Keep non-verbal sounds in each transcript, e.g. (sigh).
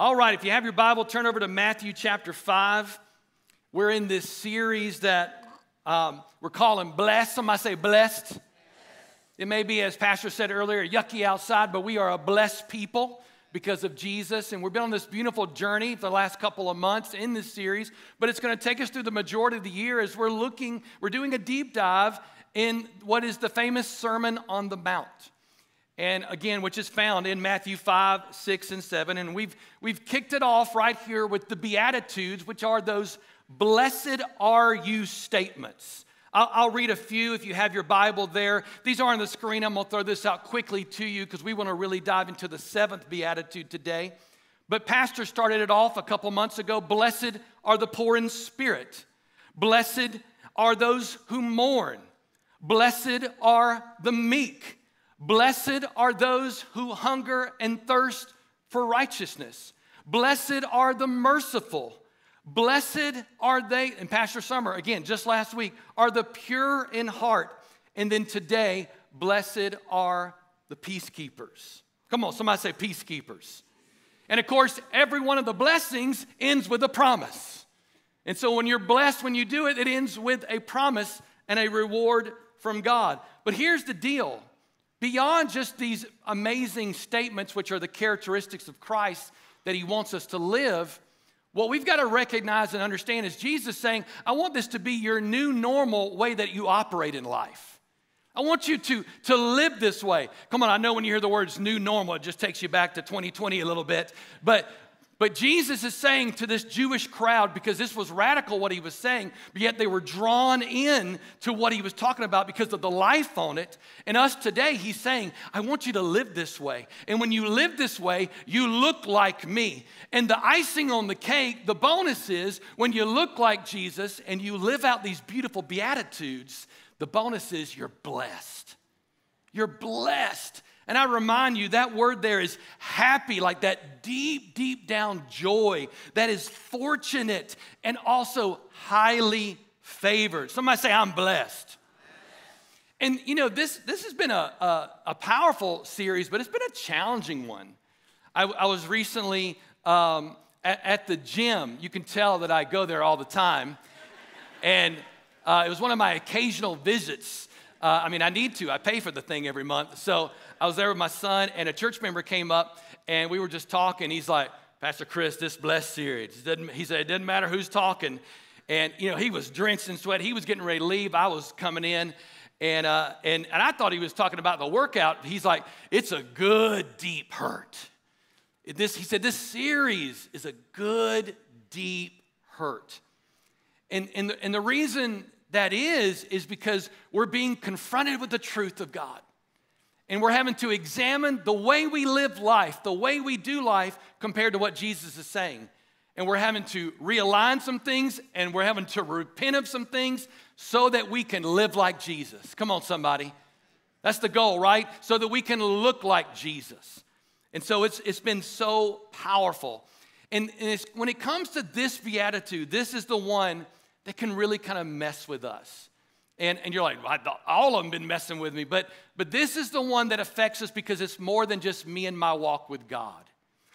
All right, if you have your Bible, turn over to Matthew chapter 5. We're in this series that um, we're calling Blessed. Somebody say blessed. It may be, as Pastor said earlier, yucky outside, but we are a blessed people because of Jesus. And we've been on this beautiful journey for the last couple of months in this series, but it's going to take us through the majority of the year as we're looking, we're doing a deep dive in what is the famous Sermon on the Mount and again, which is found in Matthew 5, 6, and 7. And we've, we've kicked it off right here with the Beatitudes, which are those blessed are you statements. I'll, I'll read a few if you have your Bible there. These are on the screen. I'm going to throw this out quickly to you because we want to really dive into the seventh Beatitude today. But Pastor started it off a couple months ago. Blessed are the poor in spirit, blessed are those who mourn, blessed are the meek. Blessed are those who hunger and thirst for righteousness. Blessed are the merciful. Blessed are they, and Pastor Summer, again, just last week, are the pure in heart. And then today, blessed are the peacekeepers. Come on, somebody say peacekeepers. And of course, every one of the blessings ends with a promise. And so when you're blessed, when you do it, it ends with a promise and a reward from God. But here's the deal Beyond just these amazing statements, which are the characteristics of Christ that he wants us to live, what we've got to recognize and understand is Jesus saying, I want this to be your new normal way that you operate in life. I want you to, to live this way. Come on, I know when you hear the words new normal, it just takes you back to 2020 a little bit. But but Jesus is saying to this Jewish crowd, because this was radical what he was saying, but yet they were drawn in to what he was talking about because of the life on it. And us today, he's saying, I want you to live this way. And when you live this way, you look like me. And the icing on the cake, the bonus is when you look like Jesus and you live out these beautiful beatitudes, the bonus is you're blessed. You're blessed. And I remind you, that word there is happy, like that deep, deep down joy that is fortunate and also highly favored. Somebody say, I'm blessed. And you know, this, this has been a, a, a powerful series, but it's been a challenging one. I, I was recently um, at, at, the gym. You can tell that I go there all the time. And uh, it was one of my occasional visits. Uh, I mean, I need to, I pay for the thing every month. So I was there with my son, and a church member came up, and we were just talking. He's like, Pastor Chris, this blessed series. He said, it doesn't matter who's talking. And, you know, he was drenched in sweat. He was getting ready to leave. I was coming in. And, uh, and, and I thought he was talking about the workout. He's like, it's a good, deep hurt. This, he said, this series is a good, deep hurt. And, and, the, and the reason that is, is because we're being confronted with the truth of God. And we're having to examine the way we live life, the way we do life compared to what Jesus is saying. And we're having to realign some things and we're having to repent of some things so that we can live like Jesus. Come on, somebody. That's the goal, right? So that we can look like Jesus. And so it's, it's been so powerful. And, and when it comes to this beatitude, this is the one that can really kind of mess with us. And, and you're like, all of them been messing with me. But, but this is the one that affects us because it's more than just me and my walk with God.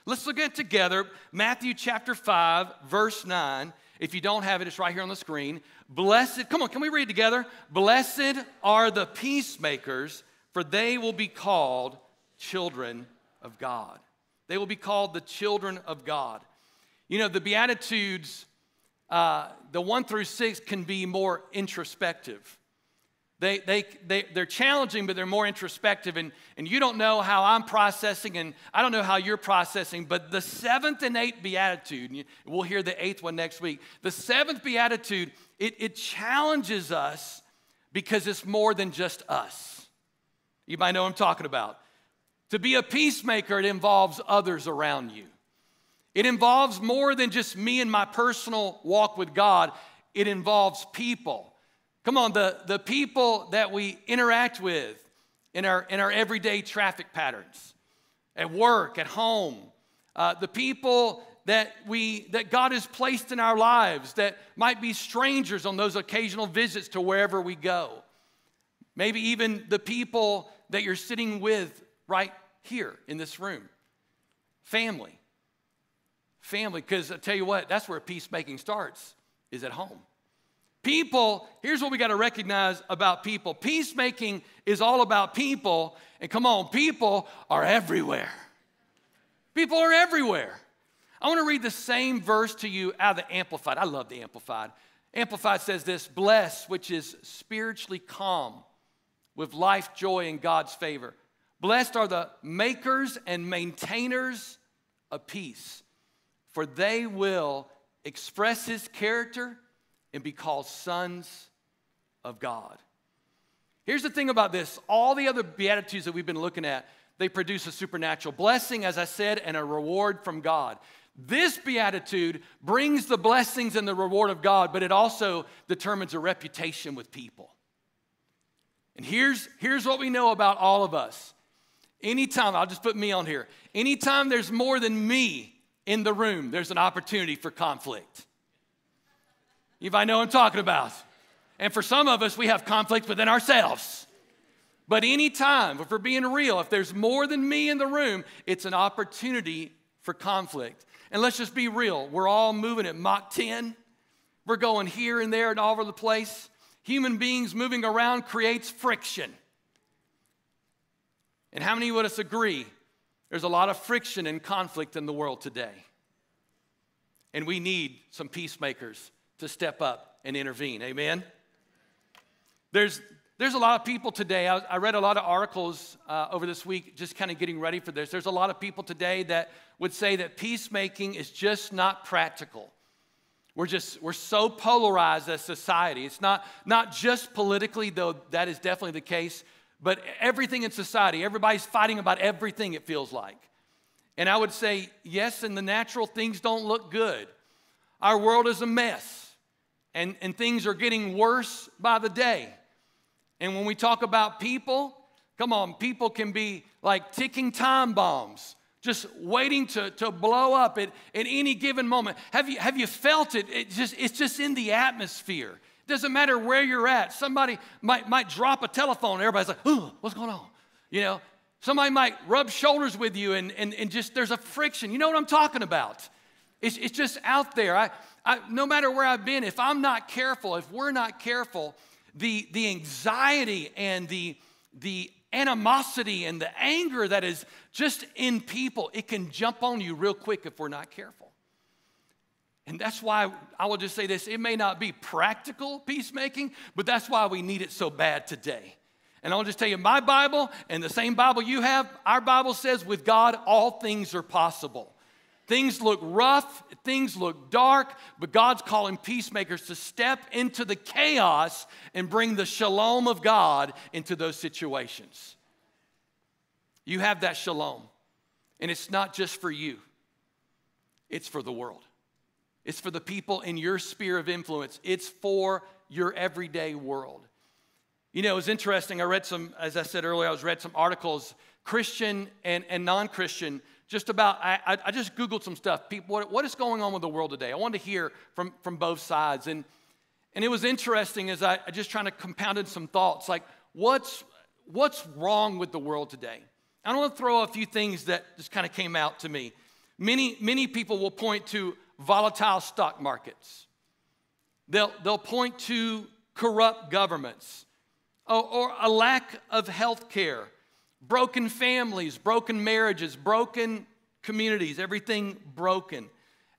Let's look at it together. Matthew chapter 5, verse 9. If you don't have it, it's right here on the screen. Blessed, come on, can we read together? Blessed are the peacemakers, for they will be called children of God. They will be called the children of God. You know, the Beatitudes uh, the one through six can be more introspective. They, they, they, they're challenging, but they're more introspective. And, and you don't know how I'm processing, and I don't know how you're processing. But the seventh and eighth beatitude, we'll hear the eighth one next week. The seventh beatitude, it, it challenges us because it's more than just us. You might know what I'm talking about. To be a peacemaker, it involves others around you. It involves more than just me and my personal walk with God, it involves people. Come on, the, the people that we interact with in our, in our everyday traffic patterns, at work, at home, uh, the people that we that God has placed in our lives that might be strangers on those occasional visits to wherever we go. Maybe even the people that you're sitting with right here in this room. Family. Family. Because I tell you what, that's where peacemaking starts, is at home. People, here's what we got to recognize about people peacemaking is all about people. And come on, people are everywhere. People are everywhere. I want to read the same verse to you out of the Amplified. I love the Amplified. Amplified says this Bless, which is spiritually calm with life, joy, and God's favor. Blessed are the makers and maintainers of peace, for they will express his character and be called sons of God. Here's the thing about this all the other Beatitudes that we've been looking at, they produce a supernatural blessing, as I said, and a reward from God. This beatitude brings the blessings and the reward of God, but it also determines a reputation with people. And here's, here's what we know about all of us. Anytime, I'll just put me on here. Anytime there's more than me in the room, there's an opportunity for conflict. If I know I'm talking about. And for some of us, we have conflict within ourselves. But anytime, if we're being real, if there's more than me in the room, it's an opportunity for conflict. And let's just be real. We're all moving at Mach 10. We're going here and there and all over the place. Human beings moving around creates friction. And how many would us agree? There's a lot of friction and conflict in the world today. And we need some peacemakers to step up and intervene. Amen? There's, there's a lot of people today. I, I read a lot of articles uh, over this week just kind of getting ready for this. There's a lot of people today that would say that peacemaking is just not practical. We're just, we're so polarized as society. It's not, not just politically, though that is definitely the case, but everything in society. Everybody's fighting about everything, it feels like. And I would say, yes, in the natural, things don't look good. Our world is a mess, and, and things are getting worse by the day. And when we talk about people, come on, people can be like ticking time bombs, just waiting to, to blow up at, at any given moment. Have you, have you felt it? it just, it's just in the atmosphere. Doesn't matter where you're at. Somebody might, might drop a telephone, everybody's like, what's going on? You know, somebody might rub shoulders with you and, and, and just there's a friction. You know what I'm talking about? It's, it's just out there. I, I, no matter where I've been, if I'm not careful, if we're not careful, the, the anxiety and the, the animosity and the anger that is just in people, it can jump on you real quick if we're not careful. And that's why I will just say this it may not be practical peacemaking, but that's why we need it so bad today. And I'll just tell you, my Bible and the same Bible you have, our Bible says with God, all things are possible. Things look rough, things look dark, but God's calling peacemakers to step into the chaos and bring the shalom of God into those situations. You have that shalom, and it's not just for you, it's for the world. It's for the people in your sphere of influence, it's for your everyday world. You know, it was interesting. I read some, as I said earlier, I was read some articles, Christian and, and non Christian just about, I, I just Googled some stuff. People, what, what is going on with the world today? I wanted to hear from, from both sides. And, and it was interesting as I, just trying to compounded some thoughts like, what's, what's wrong with the world today? I don't want to throw a few things that just kind of came out to me. Many, many people will point to volatile stock markets. They'll, they'll point to corrupt governments or, or a lack of health care broken families, broken marriages, broken communities, everything broken.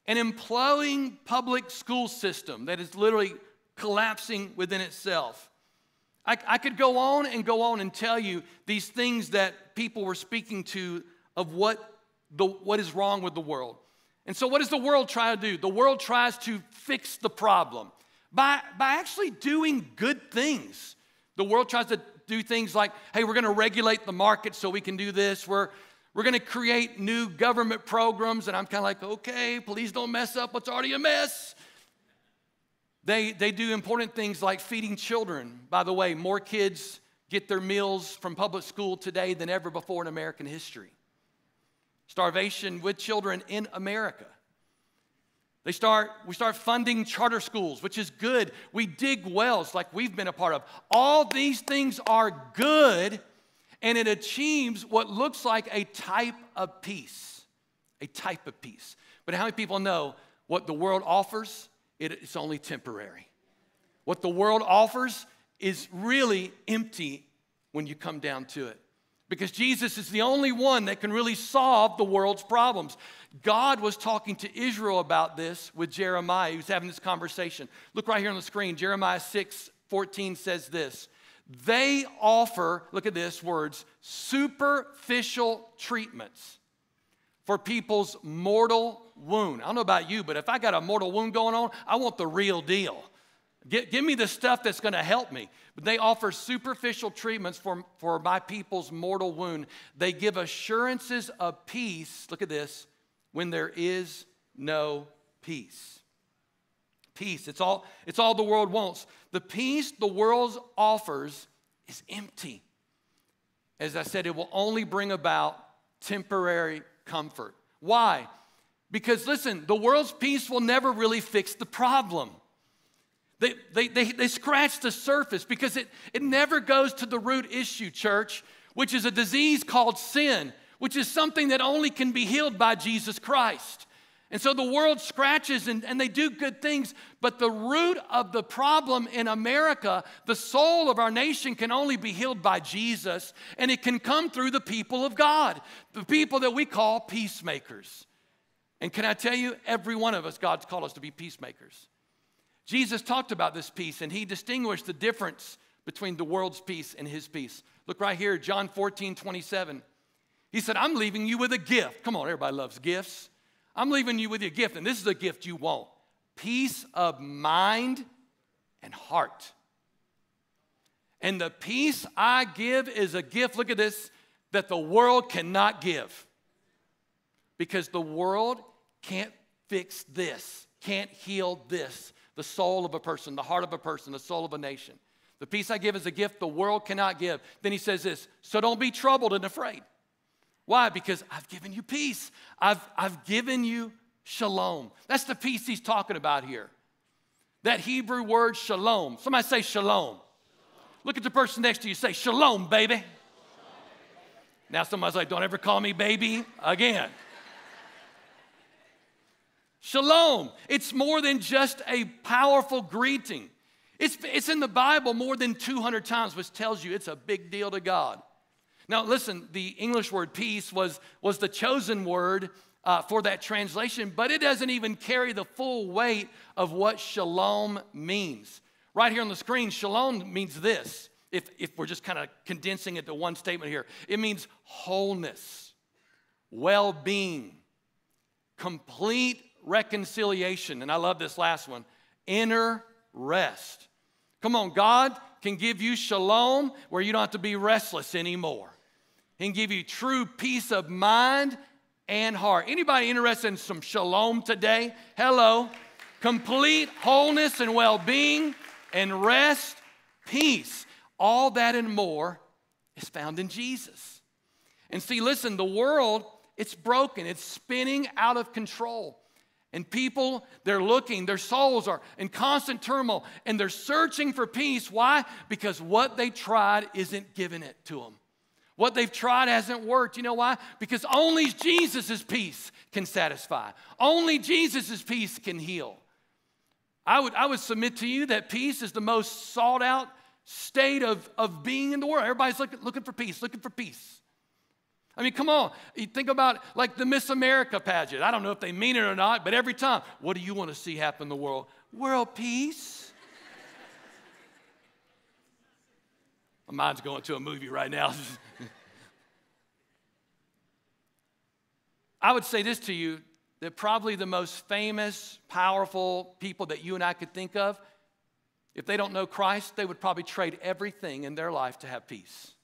An imploding public school system that is literally collapsing within itself. I, I, could go on and go on and tell you these things that people were speaking to of what, the, what is wrong with the world. And so, what does the world try to do? The world tries to fix the problem by, by actually doing good things. The world tries to do things like, hey, we're going to regulate the market so we can do this. We're, we're going to create new government programs. And I'm kind of like, okay, please don't mess up what's already a mess. They, they do important things like feeding children. By the way, more kids get their meals from public school today than ever before in American history. Starvation with children in America. They start, we start funding charter schools, which is good. We dig wells like we've been a part of. All these things are good, and it achieves what looks like a type of peace. A type of peace. But how many people know what the world offers? It, it's only temporary. What the world offers is really empty when you come down to it. Because Jesus is the only one that can really solve the world's problems. God was talking to Israel about this with Jeremiah. Was having this conversation. Look right here on the screen. Jeremiah 6 14 says this They offer, look at this words, superficial treatments for people's mortal wound. I don't know about you, but if I got a mortal wound going on, I want the real deal. Give, give me the stuff that's going to help me. But they offer superficial treatments for, for my people's mortal wound. They give assurances of peace, look at this, when there is no peace. Peace, it's all, it's all the world wants. The peace the world offers is empty. As I said, it will only bring about temporary comfort. Why? Because listen, the world's peace will never really fix the problem. They, they, they, they scratch the surface because it, it never goes to the root issue, church, which is a disease called sin, which is something that only can be healed by Jesus Christ. And so the world scratches and, and they do good things, but the root of the problem in America, the soul of our nation, can only be healed by Jesus, and it can come through the people of God, the people that we call peacemakers. And can I tell you, every one of us, God's called us to be peacemakers. Jesus talked about this peace and he distinguished the difference between the world's peace and his peace. Look right here, John 14, 27. He said, I'm leaving you with a gift. Come on, everybody loves gifts. I'm leaving you with a gift, and this is a gift you want peace of mind and heart. And the peace I give is a gift, look at this, that the world cannot give. Because the world can't fix this, can't heal this the soul of a person, the heart of a person, the soul of a nation. The peace I give is a gift the world cannot give. Then he says this so don't be troubled and afraid. Why? Because I've given you peace, I've, I've given you shalom. That's the peace he's talking about here. That Hebrew word shalom. Somebody say shalom. Look at the person next to you, say shalom, baby. Now somebody's like, don't ever call me baby again. Shalom. It's more than just a powerful greeting. It's, it's in the Bible more than 200 times, which tells you it's a big deal to God. Now, listen, the English word peace was, was the chosen word uh, for that translation, but it doesn't even carry the full weight of what shalom means. Right here on the screen, shalom means this, if, if we're just kind of condensing it to one statement here it means wholeness, well being, complete reconciliation. And I love this last one inner rest. Come on, God can give you shalom where you don't have to be restless anymore. He can give you true peace of mind and heart. Anybody interested in some shalom today? Hello. Complete wholeness and well being and rest, peace. All that and more is found in Jesus. And see, listen, the world, it's broken, it's spinning out of control. And people, they're looking, their souls are in constant turmoil, and they're searching for peace. Why? Because what they tried isn't giving it to them. What they've tried hasn't worked. You know why? Because only Jesus' peace can satisfy, only Jesus' peace can heal. I would, I would submit to you that peace is the most sought out state of, of being in the world. Everybody's looking, looking for peace, looking for peace. I mean, come on. You think about like the Miss America pageant. I don't know if they mean it or not, but every time, what do you want to see happen in the world? World peace. (laughs) My mind's going to a movie right now. (laughs) I would say this to you that probably the most famous, powerful people that you and I could think of, if they don't know Christ, they would probably trade everything in their life to have peace.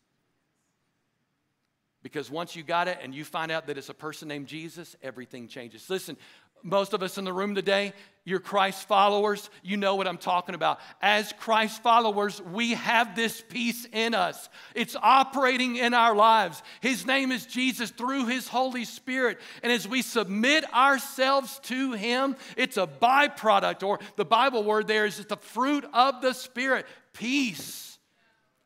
Because once you got it and you find out that it's a person named Jesus, everything changes. Listen, most of us in the room today, you're Christ followers. You know what I'm talking about. As Christ followers, we have this peace in us. It's operating in our lives. His name is Jesus through His Holy Spirit. And as we submit ourselves to Him, it's a byproduct, or the Bible word there is the fruit of the Spirit peace.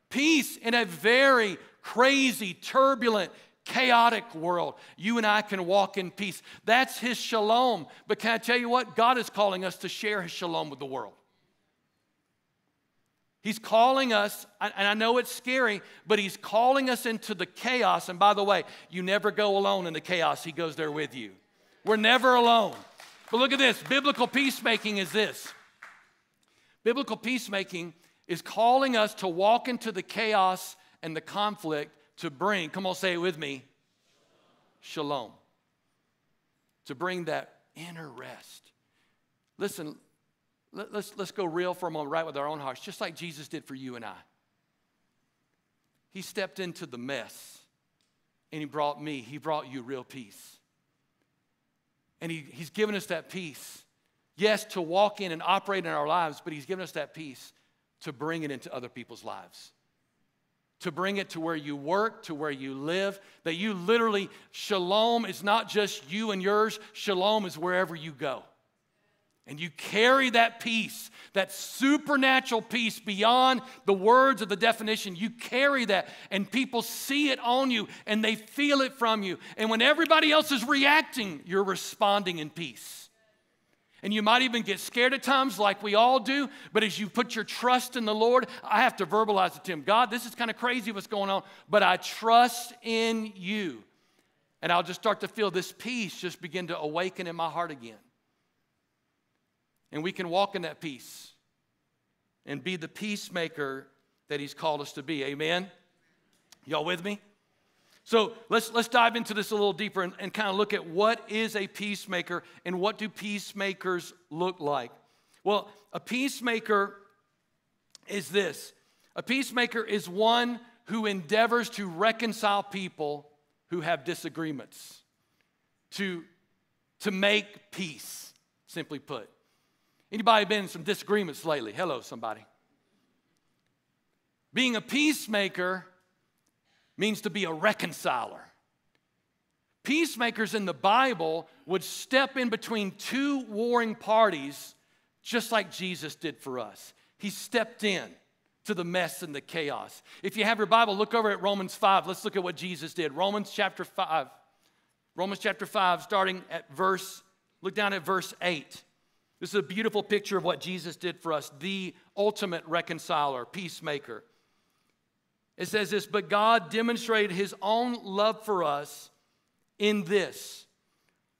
Peace in a very crazy, turbulent, chaotic world, you and I can walk in peace. That's His shalom. But can I tell you what? God is calling us to share His shalom with the world. He's calling us, and I know it's scary, but He's calling us into the chaos. And by the way, you never go alone in the chaos, He goes there with you. We're never alone. But look at this biblical peacemaking is this biblical peacemaking is calling us to walk into the chaos and the conflict to bring, come on, say it with me, shalom. To bring that inner rest. Listen, let, us let's go real for a moment, right with our own hearts, just like Jesus did for you and I. He stepped into the mess and he brought me, he brought you real peace. And he, he's given us that peace. Yes, to walk in and operate in our lives, but he's given us that peace to bring it into other people's lives. To bring it to where you work, to where you live, that you literally, shalom is not just you and yours, shalom is wherever you go. And you carry that peace, that supernatural peace beyond the words of the definition. You carry that, and people see it on you and they feel it from you. And when everybody else is reacting, you're responding in peace. And you might even get scared at times, like we all do. But as you put your trust in the Lord, I have to verbalize it to Him God, this is kind of crazy what's going on, but I trust in you. And I'll just start to feel this peace just begin to awaken in my heart again. And we can walk in that peace and be the peacemaker that He's called us to be. Amen? Y'all with me? So let's, let's dive into this a little deeper and, and kind of look at what is a peacemaker and what do peacemakers look like. Well, a peacemaker is this a peacemaker is one who endeavors to reconcile people who have disagreements, to, to make peace, simply put. Anybody been in some disagreements lately? Hello, somebody. Being a peacemaker means to be a reconciler. Peacemakers in the Bible would step in between two warring parties, just like Jesus did for us. He stepped in to the mess and the chaos. If you have your Bible, look over at Romans 5. Let's look at what Jesus did. Romans chapter 5. Romans chapter 5, starting at verse, look down at verse 8. This is a beautiful picture of what Jesus did for us, the ultimate reconciler, peacemaker. It says this, but God demonstrated his own love for us in this.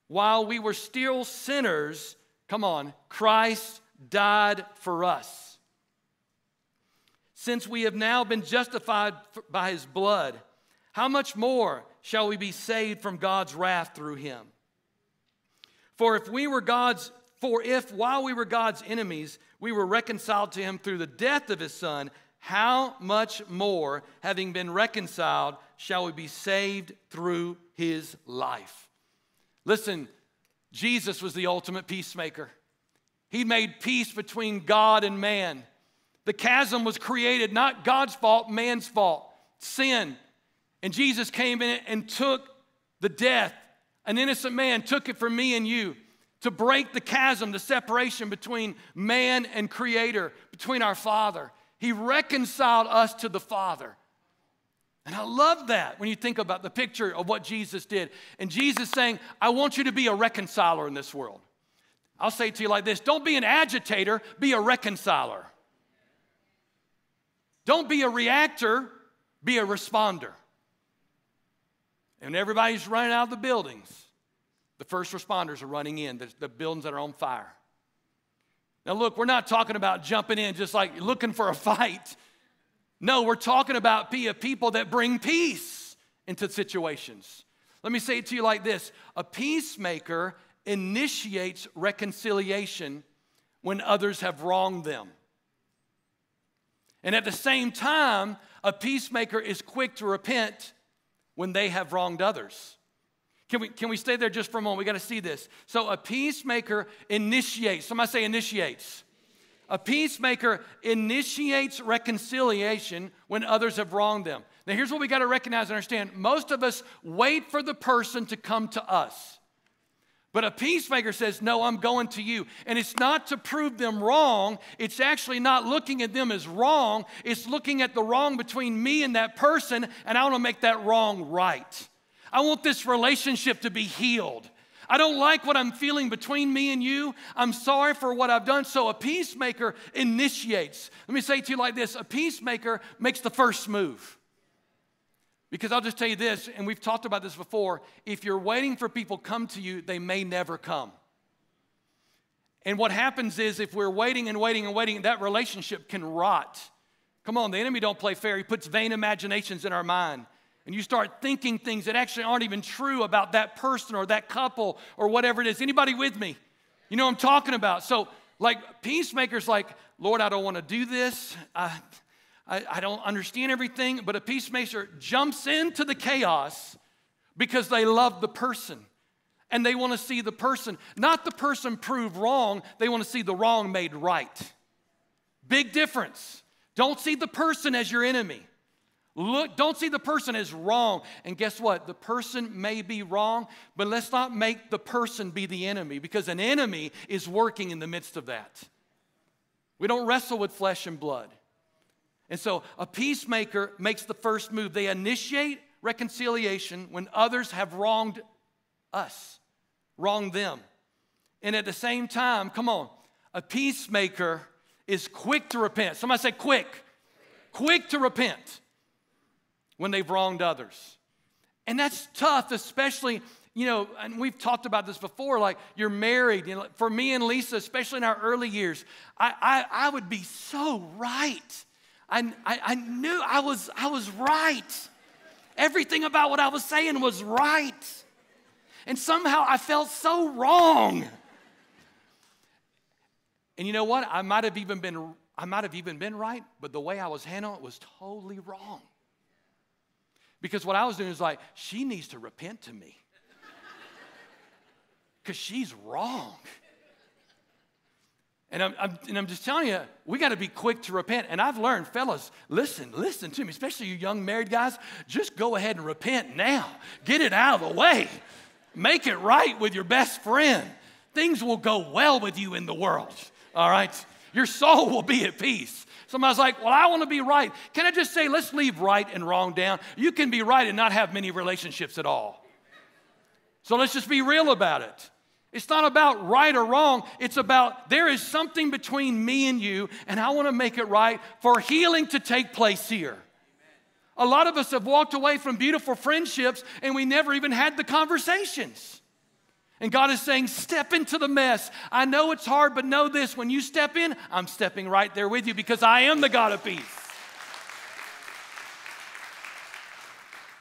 While we were still sinners, come on, Christ died for us. Since we have now been justified by his blood, how much more shall we be saved from God's wrath through him? For if we were God's for if while we were God's enemies, we were reconciled to him through the death of his son, how much more, having been reconciled, shall we be saved through his life? Listen, Jesus was the ultimate peacemaker. He made peace between God and man. The chasm was created not God's fault, man's fault, sin. And Jesus came in and took the death. An innocent man took it for me and you to break the chasm, the separation between man and creator, between our Father. He reconciled us to the Father. And I love that when you think about the picture of what Jesus did. And Jesus saying, I want you to be a reconciler in this world. I'll say it to you like this don't be an agitator, be a reconciler. Don't be a reactor, be a responder. And everybody's running out of the buildings. The first responders are running in, the, the buildings that are on fire. Now, look, we're not talking about jumping in just like looking for a fight. No, we're talking about be a people that bring peace into situations. Let me say it to you like this a peacemaker initiates reconciliation when others have wronged them. And at the same time, a peacemaker is quick to repent when they have wronged others. Can we, can we stay there just for a moment? We got to see this. So, a peacemaker initiates, somebody say initiates. A peacemaker initiates reconciliation when others have wronged them. Now, here's what we got to recognize and understand most of us wait for the person to come to us. But a peacemaker says, No, I'm going to you. And it's not to prove them wrong. It's actually not looking at them as wrong. It's looking at the wrong between me and that person, and I want to make that wrong right. I want this relationship to be healed. I don't like what I'm feeling between me and you. I'm sorry for what I've done. So a peacemaker initiates. Let me say to you like this a peacemaker makes the first move. Because I'll just tell you this, and we've talked about this before if you're waiting for people come to you, they may never come. And what happens is if we're waiting and waiting and waiting, that relationship can rot. Come on, the enemy don't play fair. He puts vain imaginations in our mind. And you start thinking things that actually aren't even true about that person or that couple or whatever it is. Anybody with me? You know what I'm talking about. So, like peacemakers, like, Lord, I don't want to do this. I, I, I don't understand everything. But a peacemaker jumps into the chaos because they love the person and they want to see the person, not the person proved wrong, they want to see the wrong made right. Big difference. Don't see the person as your enemy. Look, don't see the person as wrong. And guess what? The person may be wrong, but let's not make the person be the enemy because an enemy is working in the midst of that. We don't wrestle with flesh and blood. And so a peacemaker makes the first move. They initiate reconciliation when others have wronged us, wronged them. And at the same time, come on, a peacemaker is quick to repent. Somebody say quick. Quick to repent when they've wronged others. And that's tough, especially, you know, and we've talked about this before, like you're married. You know, for me and Lisa, especially in our early years, I, I, I would be so right. I, I, I knew I was, I was right. Everything about what I was saying was right. And somehow I felt so wrong. And you know what? I might have even been I might have even been right, but the way I was handling it was totally wrong. Because what I was doing is like, she needs to repent to me. (laughs) Because she's wrong. And I'm, I'm, and I'm just telling you, we got to be quick to repent. And I've learned, fellas, listen, listen to me, especially you young married guys, just go ahead and repent now. Get it out of the way. Make it right with your best friend. Things will go well with you in the world, all right? Your soul will be at peace. Somebody's like, Well, I want to be right. Can I just say, let's leave right and wrong down? You can be right and not have many relationships at all. So let's just be real about it. It's not about right or wrong. It's about there is something between me and you, and I want to make it right for healing to take place here. A lot of us have walked away from beautiful friendships and we never even had the conversations. And God is saying, step into the mess. I know it's hard, but know this when you step in, I'm stepping right there with you because I am the God of peace.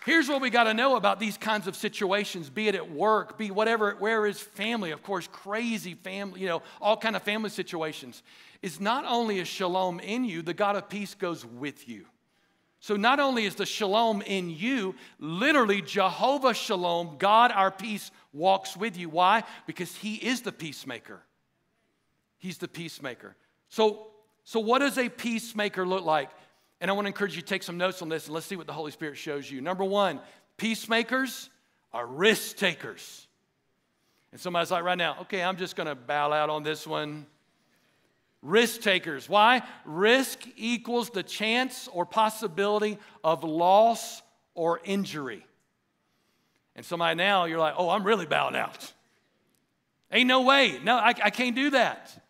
Here's what we got to know about these kinds of situations, be it at work, be whatever, where is family, of course, crazy family, you know, all kind of family situations. Is not only is shalom in you, the God of peace goes with you. So not only is the shalom in you, literally Jehovah Shalom, God our peace walks with you. Why? Because he is the peacemaker. He's the peacemaker. So so what does a peacemaker look like? And I want to encourage you to take some notes on this and let's see what the Holy Spirit shows you. Number one, peacemakers are risk takers. And somebody's like right now, okay, I'm just going to bow out on this one. Risk takers. Why? Risk equals the chance or possibility of loss or injury. And somebody now, you're like, oh, I'm really bowing out. Ain't no way. No, I, I can't do that.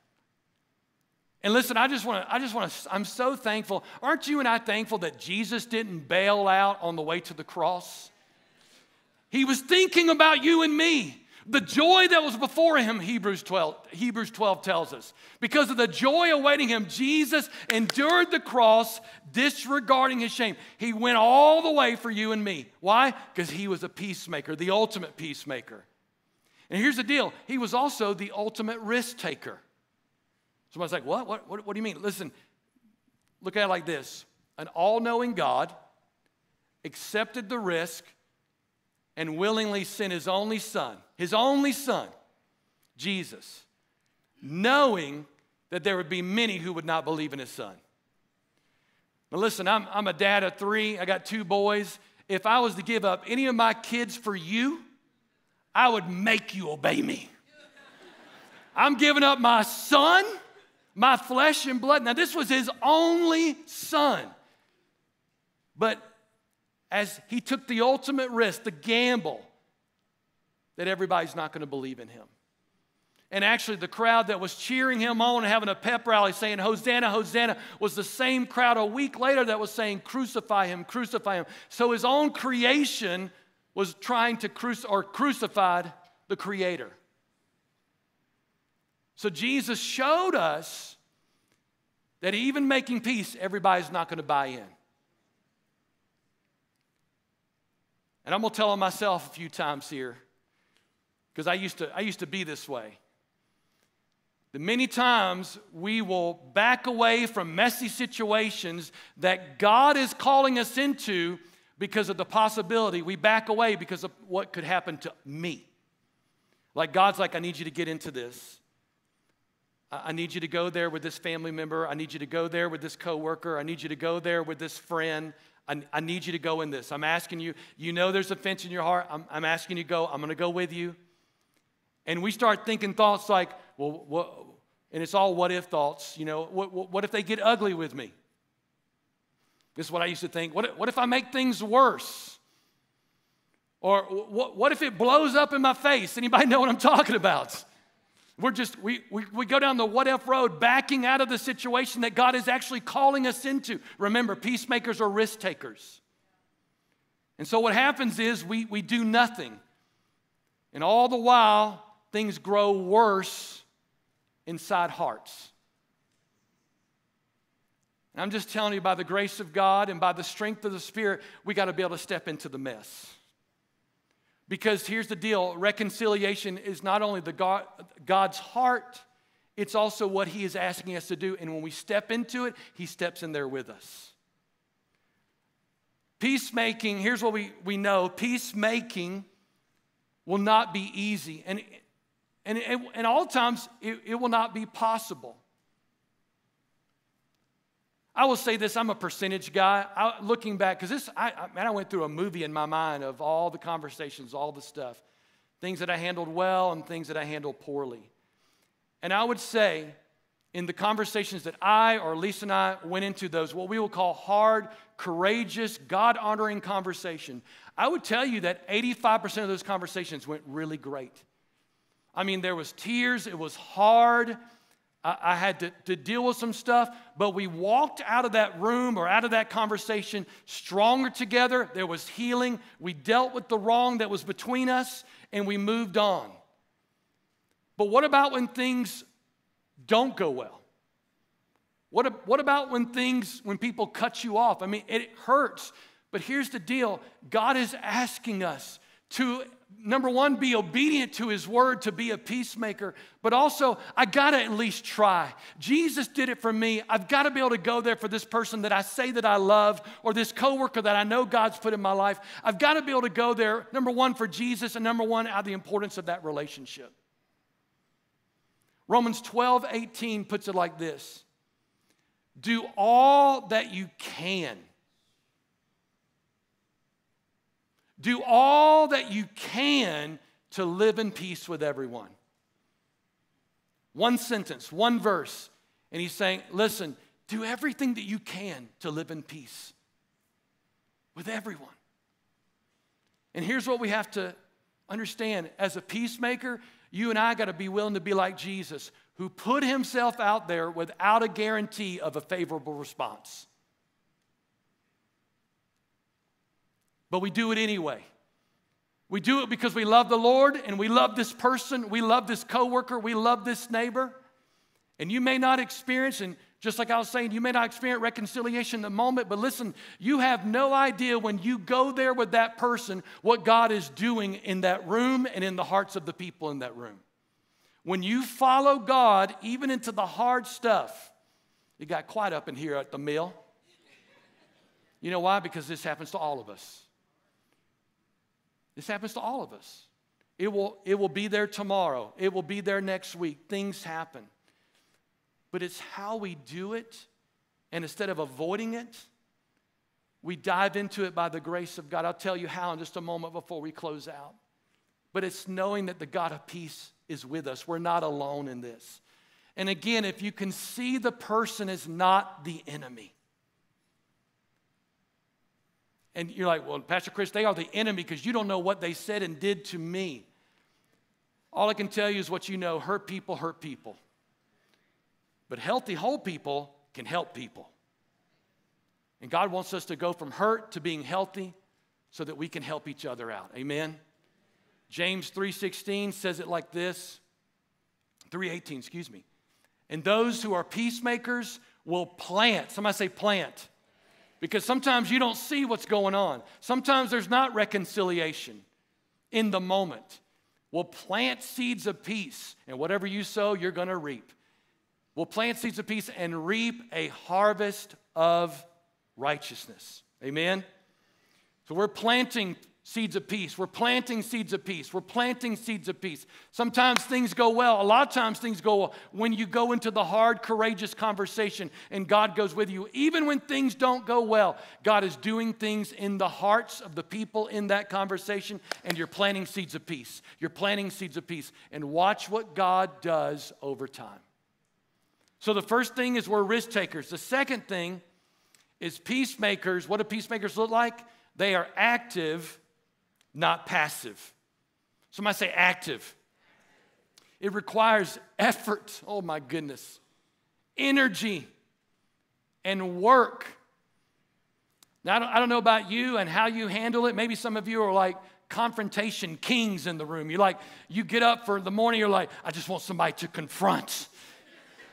And listen, I just want to, I just want to, I'm so thankful. Aren't you and I thankful that Jesus didn't bail out on the way to the cross? He was thinking about you and me. The joy that was before him, Hebrews 12, Hebrews 12 tells us. Because of the joy awaiting him, Jesus endured the cross, disregarding his shame. He went all the way for you and me. Why? Because he was a peacemaker, the ultimate peacemaker. And here's the deal he was also the ultimate risk taker. Somebody's like, what? What, what, what do you mean? Listen, look at it like this an all knowing God accepted the risk and willingly sent his only son, his only son, Jesus, knowing that there would be many who would not believe in his son. Now, listen, I'm, I'm a dad of three, I got two boys. If I was to give up any of my kids for you, I would make you obey me. I'm giving up my son my flesh and blood. Now, this was his only son. But as he took the ultimate risk, the gamble, that everybody's not going to believe in him. And actually, the crowd that was cheering him on and having a pep rally saying, Hosanna, Hosanna, was the same crowd a week later that was saying, Crucify him, crucify him. So his own creation was trying to crucify or crucified the Creator. So Jesus showed us that even making peace, everybody's not going to buy in. And I'm going to tell myself a few times here because I used to I used to be this way. That many times we will back away from messy situations that God is calling us into because of the possibility. We back away because of what could happen to me. Like God's like, I need you to get into this. I need you to go there with this family member. I need you to go there with this coworker. I need you to go there with this friend. I, I need you to go in this. I'm asking you, you know there's offense in your heart. I'm, I'm asking you to go. I'm going to go with you. And we start thinking thoughts like, well, what, and it's all what if thoughts. You know, what, what, what if they get ugly with me? This is what I used to think. What what if I make things worse? Or what, what if it blows up in my face? Anybody know what I'm talking about? We're just, we, we, we go down the what if road, backing out of the situation that God is actually calling us into. Remember, peacemakers are risk takers. And so what happens is we, we do nothing. And all the while, things grow worse inside hearts. And I'm just telling you, by the grace of God and by the strength of the Spirit, we got to be able to step into the mess. Because here's the deal reconciliation is not only the God, God's heart, it's also what He is asking us to do. And when we step into it, He steps in there with us. Peacemaking, here's what we, we know peacemaking will not be easy. And, and, and all times, it, it will not be possible. I will say this I'm a percentage guy. I, looking back, because this, I, I, man, I went through a movie in my mind of all the conversations, all the stuff, things that I handled well and things that I handled poorly. And I would say, in the conversations that I or Lisa and I went into, those what we will call hard, courageous, God honoring conversation, I would tell you that 85% of those conversations went really great. I mean, there was tears, it was hard. I, I had to, to deal with some stuff, but we walked out of that room or out of that conversation stronger together. There was healing. We dealt with the wrong that was between us, and we moved on. But what about when things don't go well? What, what about when things, when people cut you off? I mean, it hurts. But here's the deal God is asking us to number one, be obedient to his word to be a peacemaker, but also, I gotta at least try. Jesus did it for me. I've gotta be able to go there for this person that I say that I love or this coworker that I know God's put in my life. I've gotta be able to go there, number one, for Jesus, and number one, out of the importance of that relationship. Romans 12, 18 puts it like this Do all that you can Do all that you can to live in peace with everyone. One sentence, one verse. And he's saying, listen, do everything that you can to live in peace with everyone. And here's what we have to understand as a peacemaker, you and I got to be willing to be like Jesus, who put himself out there without a guarantee of a favorable response. But we do it anyway. We do it because we love the Lord and we love this person, we love this coworker, we love this neighbor. And you may not experience, and just like I was saying, you may not experience reconciliation in the moment, but listen, you have no idea when you go there with that person what God is doing in that room and in the hearts of the people in that room. When you follow God, even into the hard stuff, it got quiet up in here at the mill. You know why? Because this happens to all of us. This happens to all of us. It will, it will be there tomorrow, it will be there next week. Things happen. But it's how we do it, and instead of avoiding it, we dive into it by the grace of God. I'll tell you how in just a moment before we close out. But it's knowing that the God of peace is with us. We're not alone in this. And again, if you can see the person is not the enemy, And you're like, well, Pastor Chris, they are the enemy because you don't know what they said and did to me. All I can tell you is what you know hurt people hurt people. But healthy, whole people can help people. And God wants us to go from hurt to being healthy so that we can help each other out. Amen. James 3:16 says it like this. 3:18, excuse me. And those who are peacemakers will plant. Somebody say plant. Because sometimes you don't see what's going on. Sometimes there's not reconciliation in the moment. We'll plant seeds of peace, and whatever you sow, you're going to reap. We'll plant seeds of peace and reap a harvest of righteousness. Amen? So we're planting seeds of peace. We're planting seeds of peace. We're planting seeds of peace. Sometimes things go well. A lot of times things go well when you go into the hard, courageous conversation and God goes with you. Even when things don't go well, God is doing things in the hearts of the people in that conversation and you're planting seeds of peace. You're planting seeds of peace. And watch what God does over time. So the first thing is we're risk takers. The second thing is peacemakers. What do peacemakers look like? They are active not passive. Somebody say active. It requires effort. Oh my goodness. Energy and work. Now, I don't, I don't know about you and how you handle it. Maybe some of you are like confrontation kings in the room. You're like, you get up for the morning, you're like, I just want somebody to confront.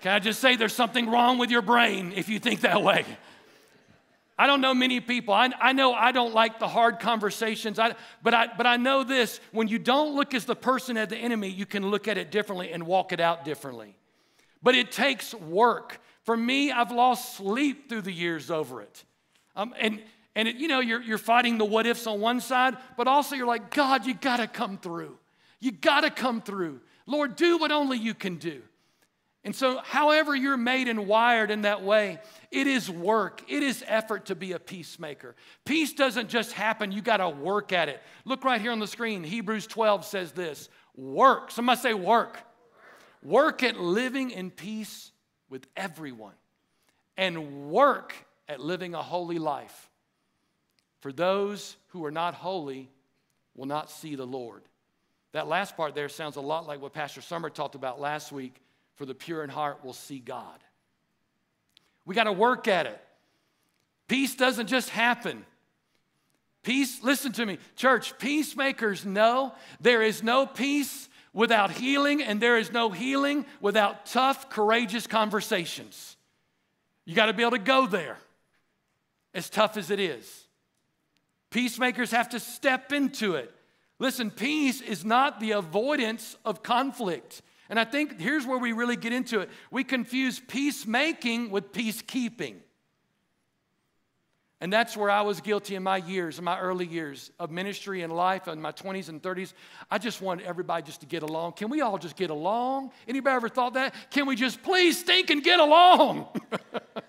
Can I just say there's something wrong with your brain if you think that way? I don't know many people. I, I know I don't like the hard conversations, I, but, I, but I know this when you don't look as the person as the enemy, you can look at it differently and walk it out differently. But it takes work. For me, I've lost sleep through the years over it. Um, and and it, you know, you're, you're fighting the what ifs on one side, but also you're like, God, you got to come through. You got to come through. Lord, do what only you can do. And so, however, you're made and wired in that way, it is work, it is effort to be a peacemaker. Peace doesn't just happen, you got to work at it. Look right here on the screen. Hebrews 12 says this work. Somebody say work. Work at living in peace with everyone, and work at living a holy life. For those who are not holy will not see the Lord. That last part there sounds a lot like what Pastor Summer talked about last week for the pure in heart will see God. We got to work at it. Peace doesn't just happen. Peace, listen to me, church, peacemakers know there is no peace without healing, and there is no healing without tough, courageous conversations. You got to be able to go there, as tough as it is. Peacemakers have to step into it. Listen, peace is not the avoidance of conflict. And I think here's where we really get into it. We confuse peacemaking with peacekeeping. And that's where I was guilty in my years, in my early years of ministry and life, in my 20s and 30s. I just wanted everybody just to get along. Can we all just get along? Anybody ever thought that? Can we just please stink and get along? (laughs)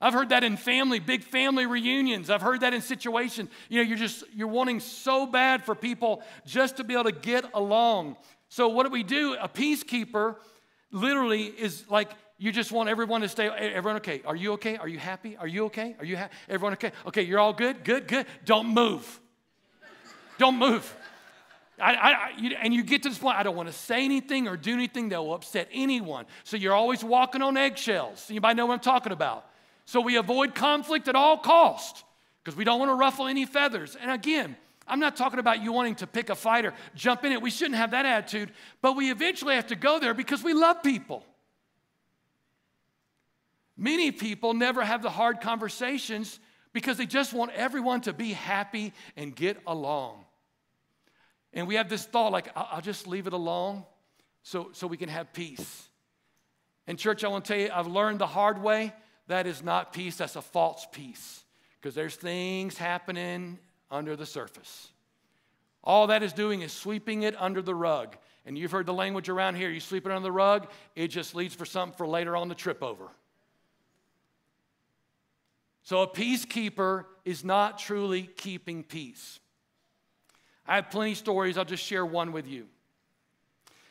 I've heard that in family, big family reunions. I've heard that in situations. You know, you're just you're wanting so bad for people just to be able to get along. So, what do we do? A peacekeeper literally is like you just want everyone to stay, everyone okay? Are you okay? Are you happy? Are you okay? Are you happy? Everyone okay? Okay, you're all good? Good, good. Don't move. don't move. I, I, you, and you get to this point, I don't want to say anything or do anything that will upset anyone. So you're always walking on eggshells. Anybody know what I'm talking about? So we avoid conflict at all cost because we don't want to ruffle any feathers. And again, I'm not talking about you wanting to pick a fight or jump in it. We shouldn't have that attitude, but we eventually have to go there because we love people. Many people never have the hard conversations because they just want everyone to be happy and get along. And we have this thought like, I'll just leave it alone so, so we can have peace. And, church, I want to tell you, I've learned the hard way that is not peace, that's a false peace. Because there's things happening under the surface. All that is doing is sweeping it under the rug. And you've heard the language around here you sweep it under the rug, it just leads for something for later on to trip over. So a peacekeeper is not truly keeping peace. I have plenty of stories, I'll just share one with you.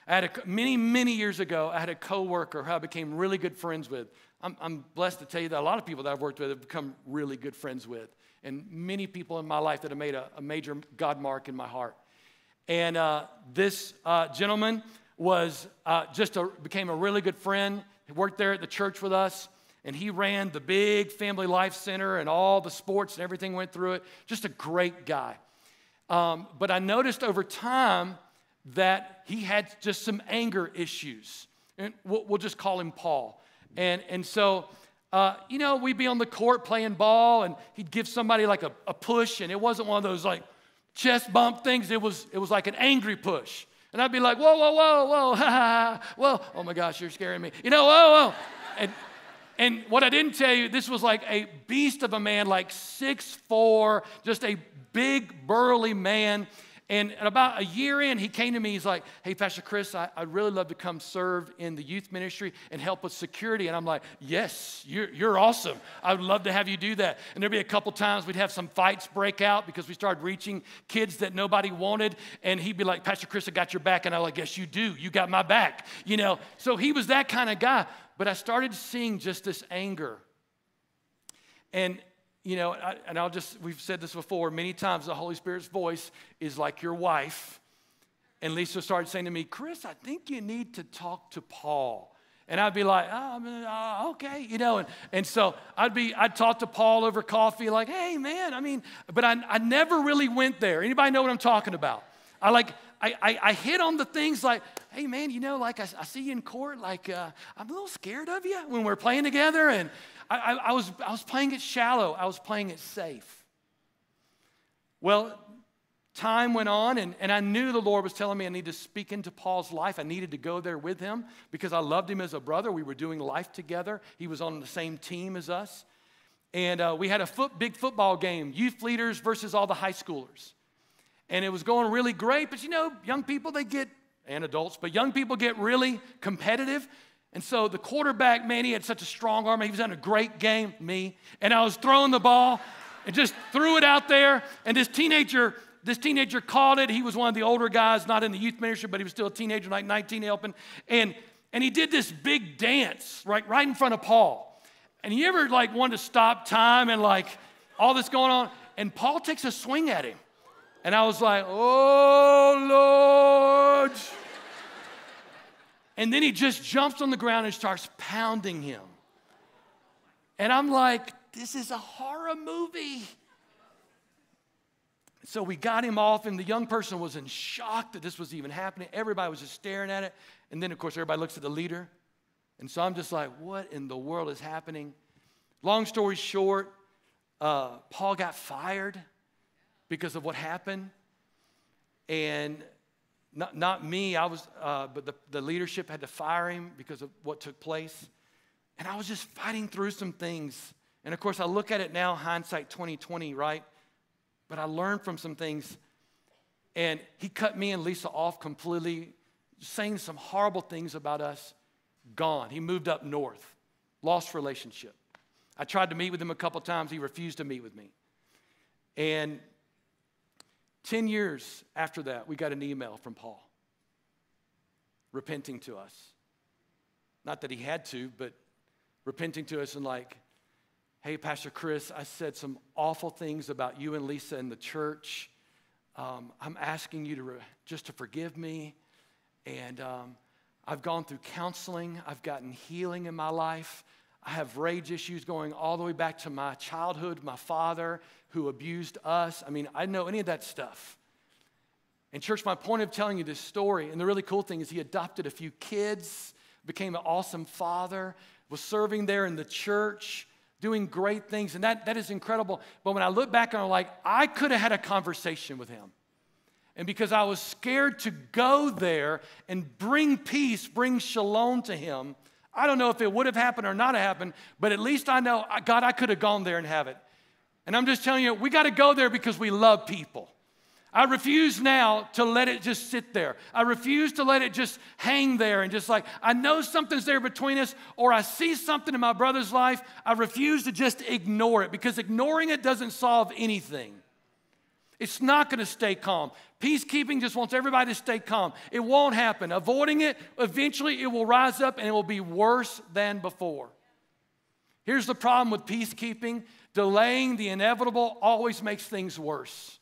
I had a, many, many years ago, I had a coworker who I became really good friends with. I'm, I'm blessed to tell you that a lot of people that I've worked with have become really good friends with. And many people in my life that have made a, a major God mark in my heart. And uh, this uh, gentleman was uh, just a, became a really good friend. He worked there at the church with us, and he ran the big family life center and all the sports and everything went through it. Just a great guy. Um, but I noticed over time that he had just some anger issues. And we'll, we'll just call him Paul. And, and so, uh, you know, we'd be on the court playing ball, and he'd give somebody like a, a push, and it wasn't one of those like chest bump things. It was, it was like an angry push. And I'd be like, whoa, whoa, whoa, whoa, (laughs) ha, ha, whoa. Oh my gosh, you're scaring me. You know, whoa, whoa. And, and what I didn't tell you, this was like a beast of a man, like six four, just a big, burly man. And about a year in, he came to me. He's like, Hey, Pastor Chris, I, would really love to come serve in the youth ministry and help with security. And I'm like, Yes, you're, you're awesome. I would love to have you do that. And there'd be a couple times we'd have some fights break out because we started reaching kids that nobody wanted. And he'd be like, Pastor Chris, I got your back. And I'm like, Yes, you do. You got my back. You know, so he was that kind of guy. But I started seeing just this anger. And you know, and I'll just, we've said this before many times, the Holy Spirit's voice is like your wife. And Lisa started saying to me, Chris, I think you need to talk to Paul. And I'd be like, oh, okay, you know, and, and so I'd be, I'd talk to Paul over coffee, like, hey, man, I mean, but I, I never really went there. Anybody know what I'm talking about? I like, I, I, I hit on the things like, hey, man, you know, like I, I see you in court, like, uh, I'm a little scared of you when we're playing together. And, I, I, was, I was playing it shallow, I was playing it safe. Well, time went on, and, and I knew the Lord was telling me I needed to speak into Paul's life. I needed to go there with him because I loved him as a brother. We were doing life together, he was on the same team as us. And uh, we had a foot, big football game, youth leaders versus all the high schoolers. And it was going really great, but you know, young people, they get, and adults, but young people get really competitive. And so the quarterback, man, he had such a strong arm. He was having a great game, me. And I was throwing the ball and just threw it out there. And this teenager, this teenager caught it. He was one of the older guys, not in the youth ministry, but he was still a teenager, like 19 helping. And, and he did this big dance right, right in front of Paul. And he ever like wanted to stop time and like all this going on? And Paul takes a swing at him. And I was like, oh, Lord. And then he just jumps on the ground and starts pounding him. And I'm like, this is a horror movie. So we got him off, and the young person was in shock that this was even happening. Everybody was just staring at it. And then, of course, everybody looks at the leader. And so I'm just like, what in the world is happening? Long story short, uh, Paul got fired because of what happened. And not, not me, I was, uh, but the, the leadership had to fire him because of what took place. And I was just fighting through some things. And of course, I look at it now, hindsight 2020, right? But I learned from some things. And he cut me and Lisa off completely, saying some horrible things about us. Gone. He moved up north, lost relationship. I tried to meet with him a couple times. He refused to meet with me. And 10 years after that, we got an email from Paul repenting to us. Not that he had to, but repenting to us and like, hey, Pastor Chris, I said some awful things about you and Lisa and the church. Um, I'm asking you to re- just to forgive me. And um, I've gone through counseling, I've gotten healing in my life. I have rage issues going all the way back to my childhood, my father who abused us. I mean, I know any of that stuff. And, church, my point of telling you this story, and the really cool thing is he adopted a few kids, became an awesome father, was serving there in the church, doing great things, and that, that is incredible. But when I look back and I'm like, I could have had a conversation with him. And because I was scared to go there and bring peace, bring shalom to him, I don't know if it would have happened or not happened, but at least I know, God, I could have gone there and have it. And I'm just telling you, we got to go there because we love people. I refuse now to let it just sit there. I refuse to let it just hang there and just like, I know something's there between us, or I see something in my brother's life. I refuse to just ignore it because ignoring it doesn't solve anything. It's not going to stay calm. Peacekeeping just wants everybody to stay calm. It won't happen. Avoiding it, eventually it will rise up and it will be worse than before. Here's the problem with peacekeeping delaying the inevitable always makes things worse.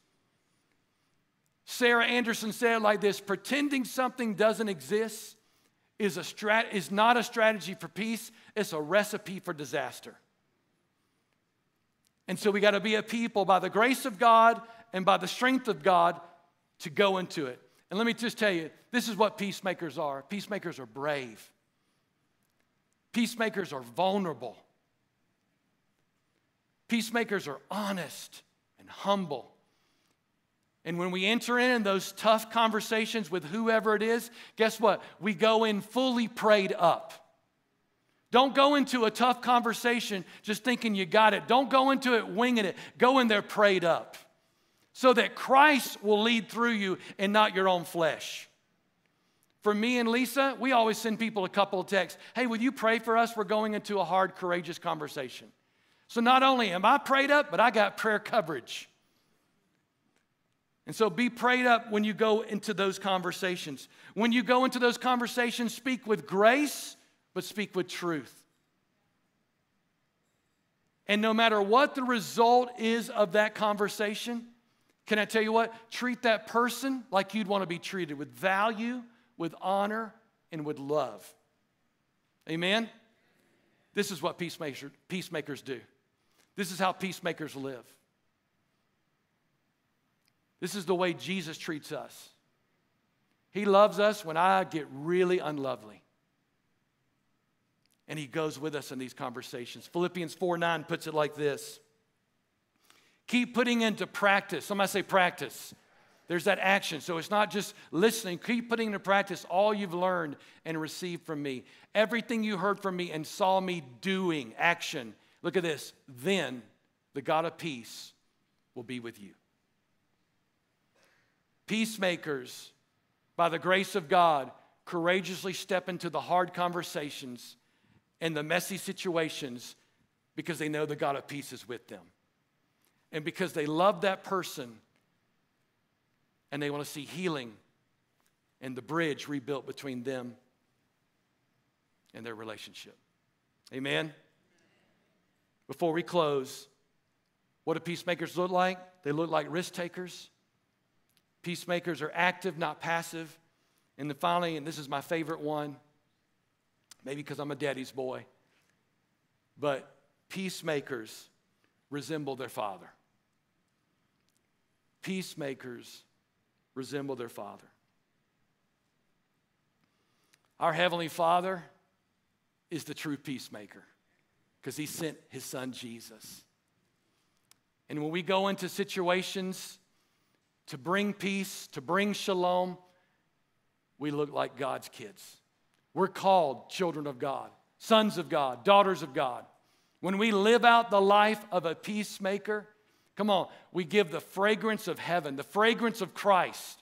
Sarah Anderson said it like this pretending something doesn't exist is, a strat- is not a strategy for peace, it's a recipe for disaster. And so we got to be a people by the grace of God and by the strength of God to go into it. And let me just tell you this is what peacemakers are peacemakers are brave, peacemakers are vulnerable, peacemakers are honest and humble. And when we enter in those tough conversations with whoever it is, guess what? We go in fully prayed up. Don't go into a tough conversation just thinking you got it. Don't go into it winging it. Go in there prayed up so that Christ will lead through you and not your own flesh. For me and Lisa, we always send people a couple of texts Hey, will you pray for us? We're going into a hard, courageous conversation. So not only am I prayed up, but I got prayer coverage. And so be prayed up when you go into those conversations. When you go into those conversations, speak with grace, but speak with truth. And no matter what the result is of that conversation, can I tell you what? Treat that person like you'd want to be treated with value, with honor, and with love. Amen? This is what peacemakers, peacemakers do. This is how peacemakers live. This is the way Jesus treats us. He loves us when I get really unlovely. And he goes with us in these conversations. Philippians 4 9 puts it like this Keep putting into practice. Somebody say practice. There's that action. So it's not just listening. Keep putting into practice all you've learned and received from me. Everything you heard from me and saw me doing, action. Look at this. Then the God of peace will be with you. Peacemakers, by the grace of God, courageously step into the hard conversations and the messy situations because they know the God of peace is with them. And because they love that person and they want to see healing and the bridge rebuilt between them and their relationship. Amen? Before we close, what do peacemakers look like? They look like risk takers. Peacemakers are active, not passive. And then finally, and this is my favorite one, maybe because I'm a daddy's boy, but peacemakers resemble their father. Peacemakers resemble their father. Our Heavenly Father is the true peacemaker because He sent His Son Jesus. And when we go into situations to bring peace, to bring shalom, we look like God's kids. We're called children of God, sons of God, daughters of God. When we live out the life of a peacemaker, come on, we give the fragrance of heaven, the fragrance of Christ.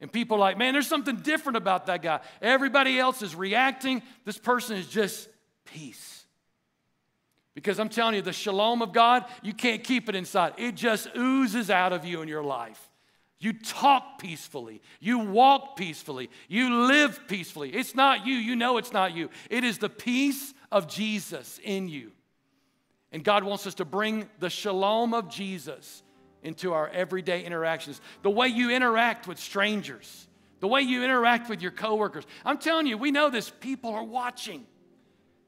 And people are like, man, there's something different about that guy. Everybody else is reacting. This person is just peace. Because I'm telling you, the shalom of God, you can't keep it inside. It just oozes out of you in your life. You talk peacefully. You walk peacefully. You live peacefully. It's not you. You know it's not you. It is the peace of Jesus in you. And God wants us to bring the shalom of Jesus into our everyday interactions. The way you interact with strangers, the way you interact with your coworkers. I'm telling you, we know this. People are watching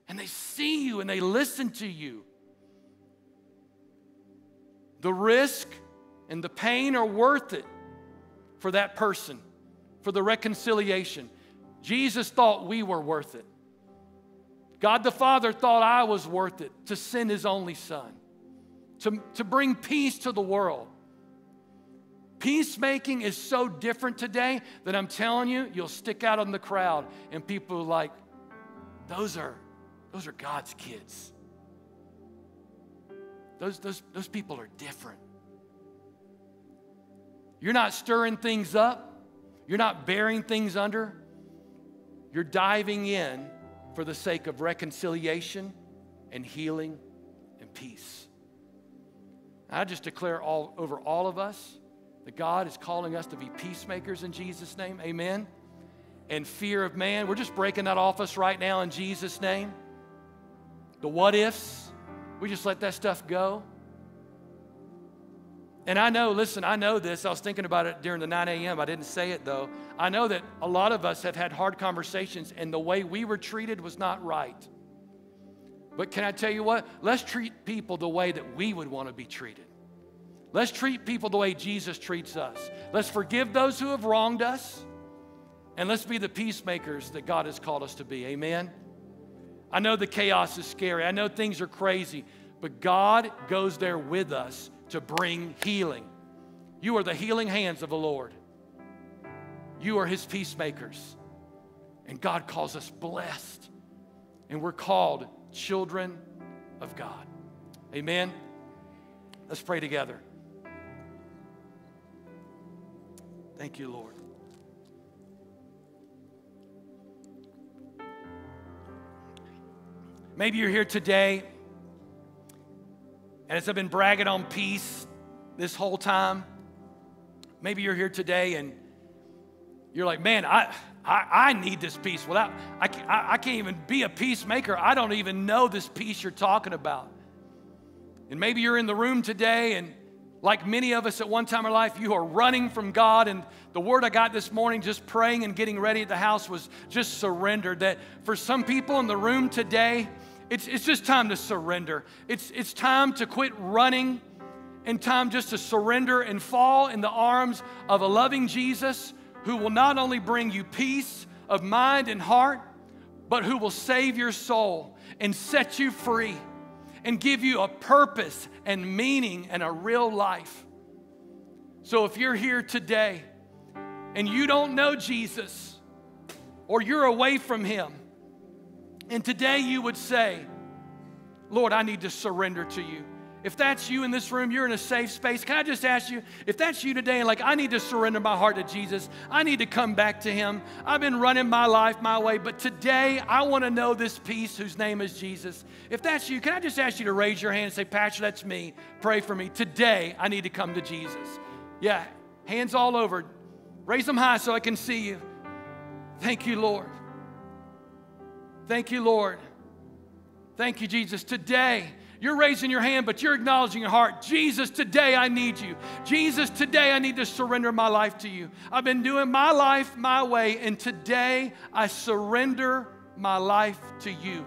and they see you and they listen to you. The risk and the pain are worth it for that person, for the reconciliation. Jesus thought we were worth it. God the Father thought I was worth it to send His only Son, to, to bring peace to the world. Peacemaking is so different today that I'm telling you, you'll stick out in the crowd and people are like, those are, those are God's kids. Those, those, those people are different. You're not stirring things up, you're not bearing things under. You're diving in for the sake of reconciliation and healing and peace. I just declare all over all of us that God is calling us to be peacemakers in Jesus' name. Amen. And fear of man, we're just breaking that off us right now in Jesus' name. The what ifs, We just let that stuff go. And I know, listen, I know this. I was thinking about it during the 9 a.m. I didn't say it though. I know that a lot of us have had hard conversations, and the way we were treated was not right. But can I tell you what? Let's treat people the way that we would want to be treated. Let's treat people the way Jesus treats us. Let's forgive those who have wronged us, and let's be the peacemakers that God has called us to be. Amen. I know the chaos is scary. I know things are crazy, but God goes there with us to bring healing. You are the healing hands of the Lord. You are his peacemakers. And God calls us blessed. And we're called children of God. Amen. Let's pray together. Thank you, Lord. Maybe you're here today, and as I've been bragging on peace this whole time, maybe you're here today and you're like, man, I, I, I need this peace. Without, I, I, I can't even be a peacemaker. I don't even know this peace you're talking about. And maybe you're in the room today and like many of us at one time in life, you are running from God. And the word I got this morning, just praying and getting ready at the house, was just surrender. That for some people in the room today, it's, it's just time to surrender. It's, it's time to quit running and time just to surrender and fall in the arms of a loving Jesus who will not only bring you peace of mind and heart, but who will save your soul and set you free and give you a purpose and meaning and a real life. So if you're here today and you don't know Jesus or you're away from Him, and today you would say, Lord, I need to surrender to you. If that's you in this room, you're in a safe space. Can I just ask you, if that's you today and like, I need to surrender my heart to Jesus, I need to come back to Him. I've been running my life my way, but today I want to know this peace whose name is Jesus. If that's you, can I just ask you to raise your hand and say, Pastor, that's me. Pray for me. Today I need to come to Jesus. Yeah, hands all over. Raise them high so I can see you. Thank you, Lord. Thank you, Lord. Thank you, Jesus. Today, you're raising your hand, but you're acknowledging your heart. Jesus, today I need you. Jesus, today I need to surrender my life to you. I've been doing my life my way, and today I surrender my life to you.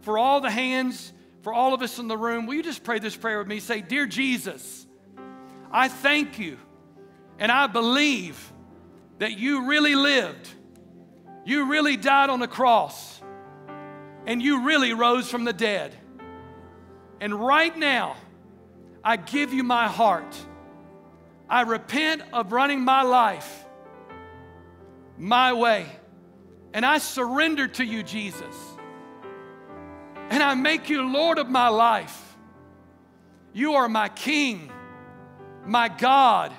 For all the hands, for all of us in the room, will you just pray this prayer with me? Say, Dear Jesus, I thank you and I believe that you really lived you really died on the cross and you really rose from the dead. And right now, I give you my heart. I repent of running my life my way. And I surrender to you, Jesus. And I make you Lord of my life. You are my King, my God,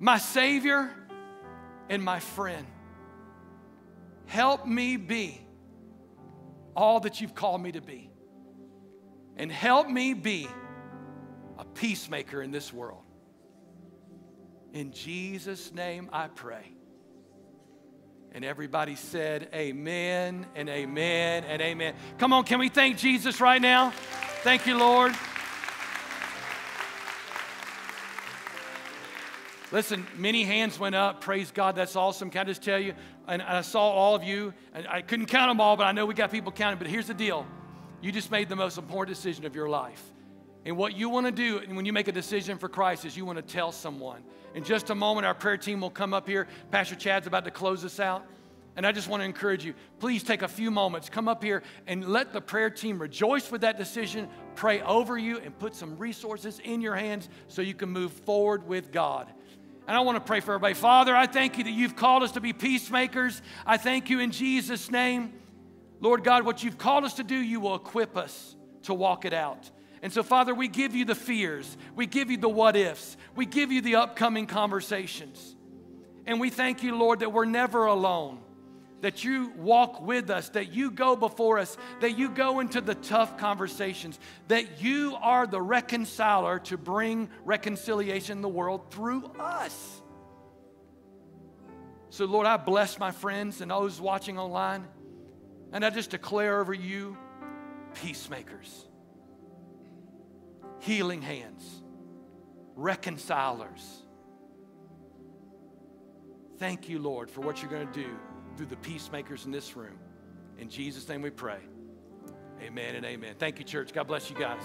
my Savior, and my friend. Help me be all that you've called me to be. And help me be a peacemaker in this world. In Jesus' name I pray. And everybody said, Amen and amen and amen. Come on, can we thank Jesus right now? Thank you, Lord. Listen, many hands went up. Praise God. That's awesome. Can I just tell you? And I saw all of you. And I couldn't count them all, but I know we got people counting. But here's the deal you just made the most important decision of your life. And what you want to do and when you make a decision for Christ is you want to tell someone. In just a moment, our prayer team will come up here. Pastor Chad's about to close us out. And I just want to encourage you please take a few moments, come up here and let the prayer team rejoice with that decision, pray over you, and put some resources in your hands so you can move forward with God. And I want to pray for everybody. Father, I thank you that you've called us to be peacemakers. I thank you in Jesus' name. Lord God, what you've called us to do, you will equip us to walk it out. And so, Father, we give you the fears, we give you the what ifs, we give you the upcoming conversations. And we thank you, Lord, that we're never alone that you walk with us, that you go before us, that you go into the tough conversations, that you are the reconciler to bring reconciliation in the world through us. So, Lord, I bless my friends and those watching online, and I just declare over you peacemakers. healing hands, reconcilers. Thank you, Lord, for what you're going to do through the peacemakers in this room. In Jesus' name we pray. Amen and amen. Thank you, church. God bless you guys.